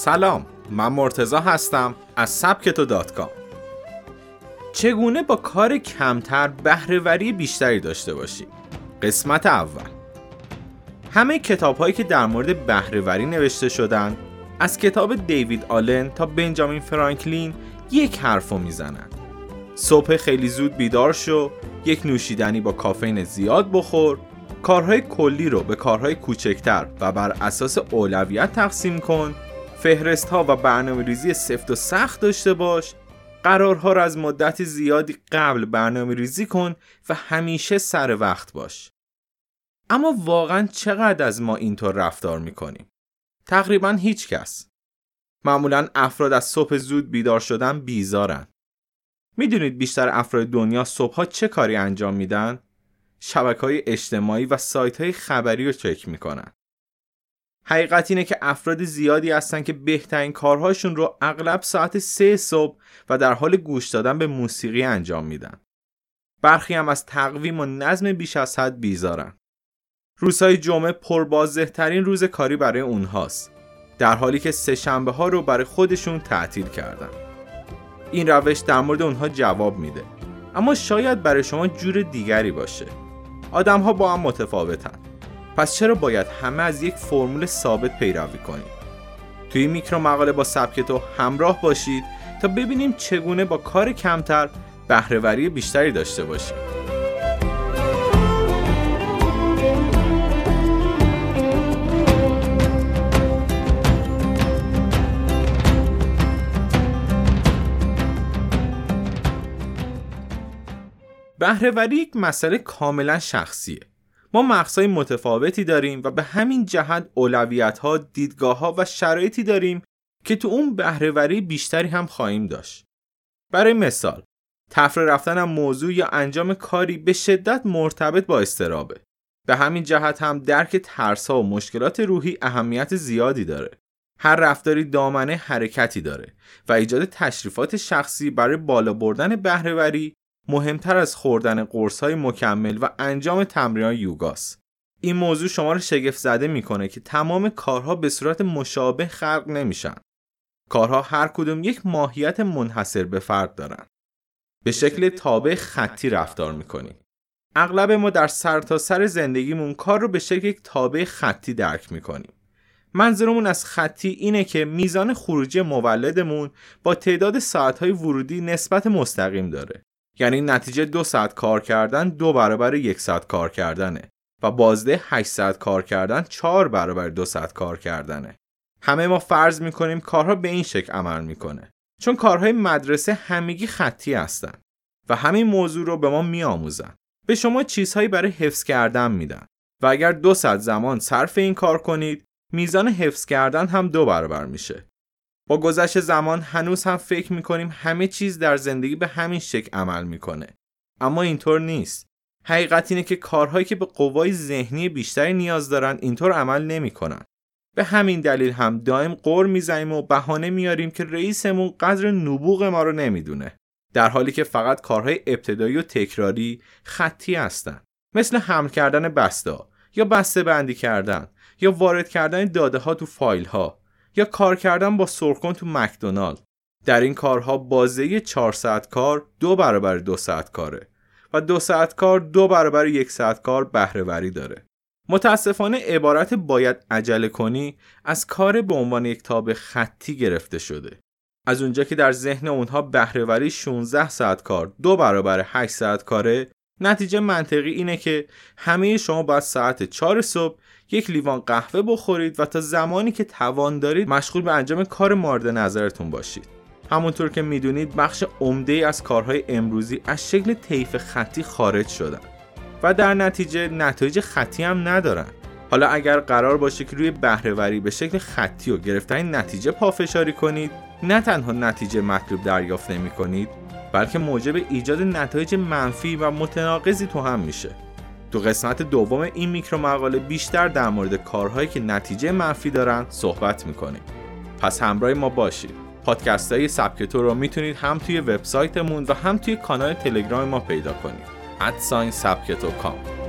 سلام من مرتضی هستم از سبکتو dot com. چگونه با کار کمتر بهره‌وری بیشتری داشته باشیم قسمت اول. همه کتاب هایی که در مورد بهره‌وری نوشته شدن از کتاب دیوید آلن تا بنجامین فرانکلین یک حرفو می‌زنن. صبح خیلی زود بیدار شو یک نوشیدنی با کافین زیاد بخور کارهای کلی رو به کارهای کوچکتر و بر اساس اولویت تقسیم کن فهرست ها و برنامه ریزی سفت و سخت داشته باش. قرارها را از مدت زیادی قبل برنامه ریزی کن و همیشه سر وقت باش. اما واقعا چقدر از ما اینطور رفتار می‌کنیم؟ تقریبا هیچ کس. معمولا افراد از صبح زود بیدار شدن بیزارن. می‌دونید بیشتر افراد دنیا صبحها چه کاری انجام میدن؟ شبکه های اجتماعی و سایت های خبری رو چک می‌کنن. حقیقت اینه که افراد زیادی هستن که بهترین کارهاشون رو اغلب ساعت سه صبح و در حال گوش دادن به موسیقی انجام میدن. برخی هم از تقویم و نظم بیش از حد بیزارن. روزهای جمعه پربازده ترین روز کاری برای اونهاست. در حالی که سه شنبه ها رو برای خودشون تعطیل کردن. این روش در مورد اونها جواب میده. اما شاید برای شما جور دیگری باشه. آدم ها با هم متفاوتن. پس چرا باید همه از یک فرمول ثابت پیروی کنیم توی میکرو مقاله با سبک تو همراه باشید تا ببینیم چگونه با کار کمتر بهرهوری بیشتری داشته باشیم. بهرهوری یک مسئله کاملا شخصیه. ما مقصای متفاوتی داریم و به همین جهت اولویت ها، دیدگاه ها و شرایطی داریم که تو اون بهرهوری بیشتری هم خواهیم داشت. برای مثال، تفره رفتن هم موضوع یا انجام کاری به شدت مرتبط با استرابه. به همین جهت هم درک ترس ها و مشکلات روحی اهمیت زیادی داره. هر رفتاری دامنه حرکتی داره و ایجاد تشریفات شخصی برای بالا بردن بهرهوری مهمتر از خوردن قرص های مکمل و انجام تمرین یوگاست. این موضوع شما رو شگفت زده می‌کنه که تمام کارها به صورت مشابه خلق نمیشن. کارها هر کدوم یک ماهیت منحصر به فرد دارن. به شکل تابع خطی رفتار می‌کنیم. اغلب ما در سرتاسر سر زندگیمون کار رو به شکل یک تابع خطی درک می‌کنیم. منظورمون از خطی اینه که میزان خروجی مولدمون با تعداد ساعتهای ورودی نسبت مستقیم داره. یعنی نتیجه دو ساعت کار کردن دو برابر یک ساعت کار کردنه و بازده 8 ساعت کار کردن چهار برابر دو ساعت کار کردنه. همه ما فرض می‌کنیم کارها به این شکل عمل می‌کنه چون کارهای مدرسه همگی خطی هستن و همین موضوع رو به ما میآموزن. به شما چیزهایی برای حفظ کردن میدن و اگر دو ساعت زمان صرف این کار کنید میزان حفظ کردن هم دو برابر میشه. با گذشت زمان هنوز هم فکر می‌کنیم همه چیز در زندگی به همین شکل عمل می‌کنه. اما اینطور نیست. حقیقت اینه که کارهایی که به قوای ذهنی بیشتری نیاز دارن اینطور عمل نمی‌کنن. به همین دلیل هم دائم قور می‌زنیم و بهانه میاریم که رئیسمون قدر نبوغ ما رو نمی‌دونه. در حالی که فقط کارهای ابتدایی و تکراری خطی هستن. مثل حمل کردن بسته یا بسته بندی کردن یا وارد کردن داده ها تو فایل ها یا کار کردن با سرکن تو مکدونالد. در این کارها بازه 4 ساعت کار دو برابر دو ساعت کاره. و دو ساعت کار دو برابر یک ساعت کار بهرهوری داره. متاسفانه عبارت باید عجله کنی از کار به عنوان یک تاب خطی گرفته شده. از اونجا که در ذهن اونها بهرهوری 16 ساعت کار دو برابر 8 ساعت کاره نتیجه منطقی اینه که همه شما باید ساعت 4 صبح یک لیوان قهوه بخورید و تا زمانی که توان دارید مشغول به انجام کار مورد نظرتون باشید. همونطور که می‌دونید بخش عمده از کارهای امروزی از شکل طیف خطی خارج شدن و در نتیجه نتایج خطی هم ندارن. حالا اگر قرار باشه که روی بهرهوری به شکل خطی و گرفتن نتیجه پافشاری کنید نه تنها نتیجه مطلوب دریافت نمی کنید بلکه موجب ایجاد نتایج منفی و متناقضی تو هم میشه. تو قسمت دوم این میکرو مقاله بیشتر در مورد کارهایی که نتیجه منفی دارن صحبت می‌کنیم. پس همراه ما باشید. پادکست های سبکتو رو می‌تونید هم توی وبسایتمون و هم توی کانال تلگرام ما پیدا کنید. ادساین سبکتو کام.